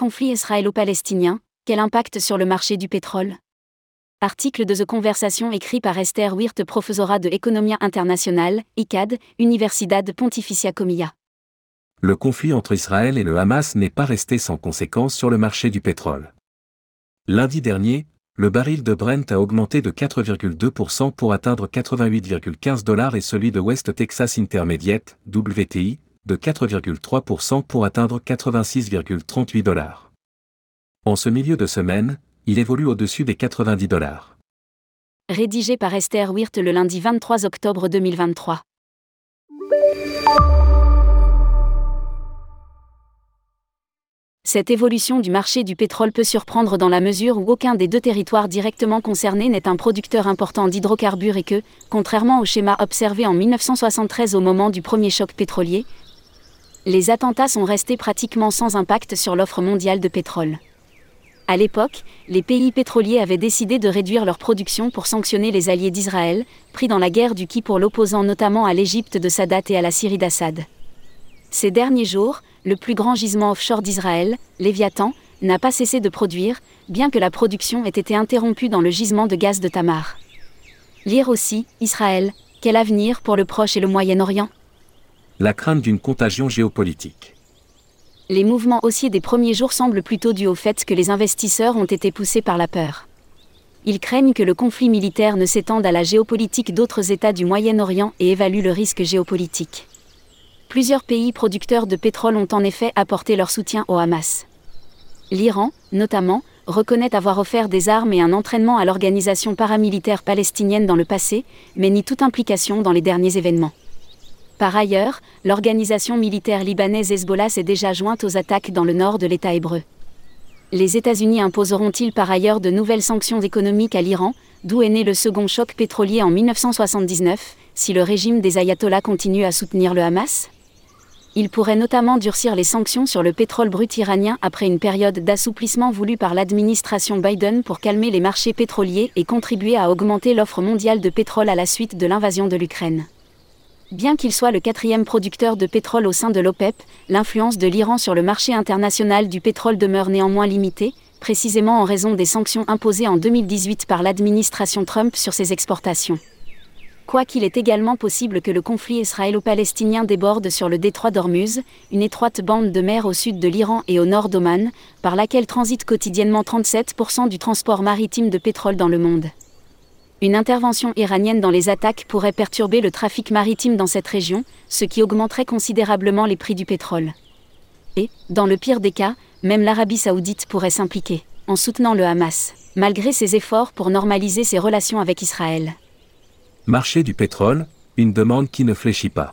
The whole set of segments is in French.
Conflit israélo-palestinien, quel impact sur le marché du pétrole? Article de The Conversation écrit par Esther Wirth, professorat de Economia Internationale, ICAD, Universidad Pontificia Comilla. Le conflit entre Israël et le Hamas n'est pas resté sans conséquences sur le marché du pétrole. Lundi dernier, le baril de Brent a augmenté de 4,2% pour atteindre 88,15 dollars et celui de West Texas Intermediate, WTI, de 4,3% pour atteindre 86,38 dollars. En ce milieu de semaine, il évolue au-dessus des 90 dollars. Rédigé par Esther Wirth le lundi 23 octobre 2023. Cette évolution du marché du pétrole peut surprendre dans la mesure où aucun des deux territoires directement concernés n'est un producteur important d'hydrocarbures et que, contrairement au schéma observé en 1973 au moment du premier choc pétrolier, les attentats sont restés pratiquement sans impact sur l'offre mondiale de pétrole. À l'époque, les pays pétroliers avaient décidé de réduire leur production pour sanctionner les alliés d'Israël, pris dans la guerre du qui pour l'opposant notamment à l'Égypte de Sadat et à la Syrie d'Assad. Ces derniers jours, le plus grand gisement offshore d'Israël, Léviathan, n'a pas cessé de produire, bien que la production ait été interrompue dans le gisement de gaz de Tamar. Lire aussi, Israël, quel avenir pour le Proche et le Moyen-Orient? La crainte d'une contagion géopolitique les mouvements haussiers des premiers jours semblent plutôt dus au fait que les investisseurs ont été poussés par la peur. Ils craignent que le conflit militaire ne s'étende à la géopolitique d'autres États du Moyen-Orient et évaluent le risque géopolitique. Plusieurs pays producteurs de pétrole ont en effet apporté leur soutien au Hamas. L'Iran, notamment, reconnaît avoir offert des armes et un entraînement à l'organisation paramilitaire palestinienne dans le passé, mais nie toute implication dans les derniers événements. Par ailleurs, l'organisation militaire libanaise Hezbollah s'est déjà jointe aux attaques dans le nord de l'État hébreu. Les États-Unis imposeront-ils par ailleurs de nouvelles sanctions économiques à l'Iran, d'où est né le second choc pétrolier en 1979, si le régime des ayatollahs continue à soutenir le Hamas? Il pourrait notamment durcir les sanctions sur le pétrole brut iranien après une période d'assouplissement voulu par l'administration Biden pour calmer les marchés pétroliers et contribuer à augmenter l'offre mondiale de pétrole à la suite de l'invasion de l'Ukraine. Bien qu'il soit le quatrième producteur de pétrole au sein de l'OPEP, l'influence de l'Iran sur le marché international du pétrole demeure néanmoins limitée, précisément en raison des sanctions imposées en 2018 par l'administration Trump sur ses exportations. Quoiqu'il est également possible que le conflit israélo-palestinien déborde sur le détroit d'Ormuz, une étroite bande de mer au sud de l'Iran et au nord d'Oman, par laquelle transite quotidiennement 37% du transport maritime de pétrole dans le monde une intervention iranienne dans les attaques pourrait perturber le trafic maritime dans cette région, ce qui augmenterait considérablement les prix du pétrole. Et, dans le pire des cas, même l'Arabie saoudite pourrait s'impliquer, en soutenant le Hamas, malgré ses efforts pour normaliser ses relations avec Israël. Marché du pétrole, une demande qui ne fléchit pas.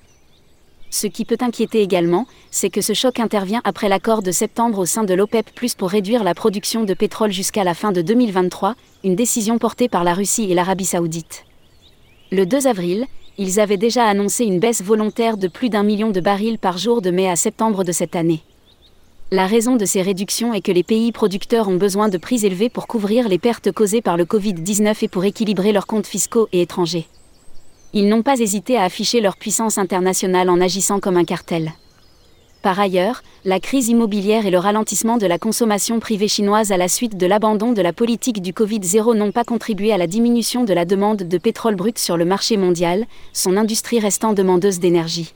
Ce qui peut inquiéter également, c'est que ce choc intervient après l'accord de septembre au sein de l'OPEP pour réduire la production de pétrole jusqu'à la fin de 2023, une décision portée par la Russie et l'Arabie saoudite. Le 2 avril, ils avaient déjà annoncé une baisse volontaire de plus d'un million de barils par jour de mai à septembre de cette année. La raison de ces réductions est que les pays producteurs ont besoin de prix élevés pour couvrir les pertes causées par le Covid-19 et pour équilibrer leurs comptes fiscaux et étrangers ils n'ont pas hésité à afficher leur puissance internationale en agissant comme un cartel. Par ailleurs, la crise immobilière et le ralentissement de la consommation privée chinoise à la suite de l'abandon de la politique du Covid-0 n'ont pas contribué à la diminution de la demande de pétrole brut sur le marché mondial, son industrie restant demandeuse d'énergie.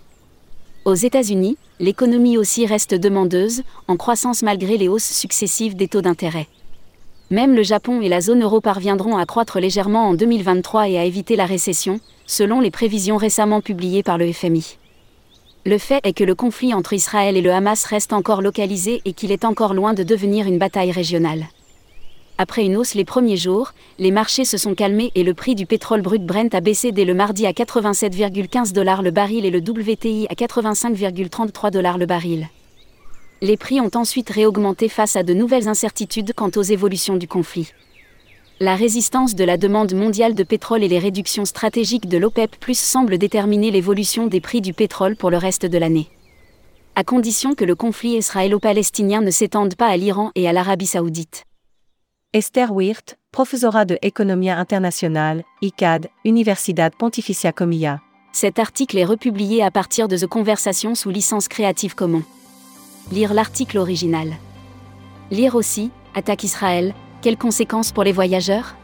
Aux États-Unis, l'économie aussi reste demandeuse, en croissance malgré les hausses successives des taux d'intérêt. Même le Japon et la zone euro parviendront à croître légèrement en 2023 et à éviter la récession, selon les prévisions récemment publiées par le FMI. Le fait est que le conflit entre Israël et le Hamas reste encore localisé et qu'il est encore loin de devenir une bataille régionale. Après une hausse les premiers jours, les marchés se sont calmés et le prix du pétrole brut Brent a baissé dès le mardi à 87,15 dollars le baril et le WTI à 85,33 dollars le baril les prix ont ensuite réaugmenté face à de nouvelles incertitudes quant aux évolutions du conflit. La résistance de la demande mondiale de pétrole et les réductions stratégiques de l'OPEP Plus semblent déterminer l'évolution des prix du pétrole pour le reste de l'année. À condition que le conflit israélo-palestinien ne s'étende pas à l'Iran et à l'Arabie saoudite. Esther Wirth, professorat de Economia Internationale, ICAD, Universidad Pontificia Comilla. Cet article est republié à partir de The Conversation sous licence Creative Commons. Lire l'article original. Lire aussi, attaque Israël, quelles conséquences pour les voyageurs?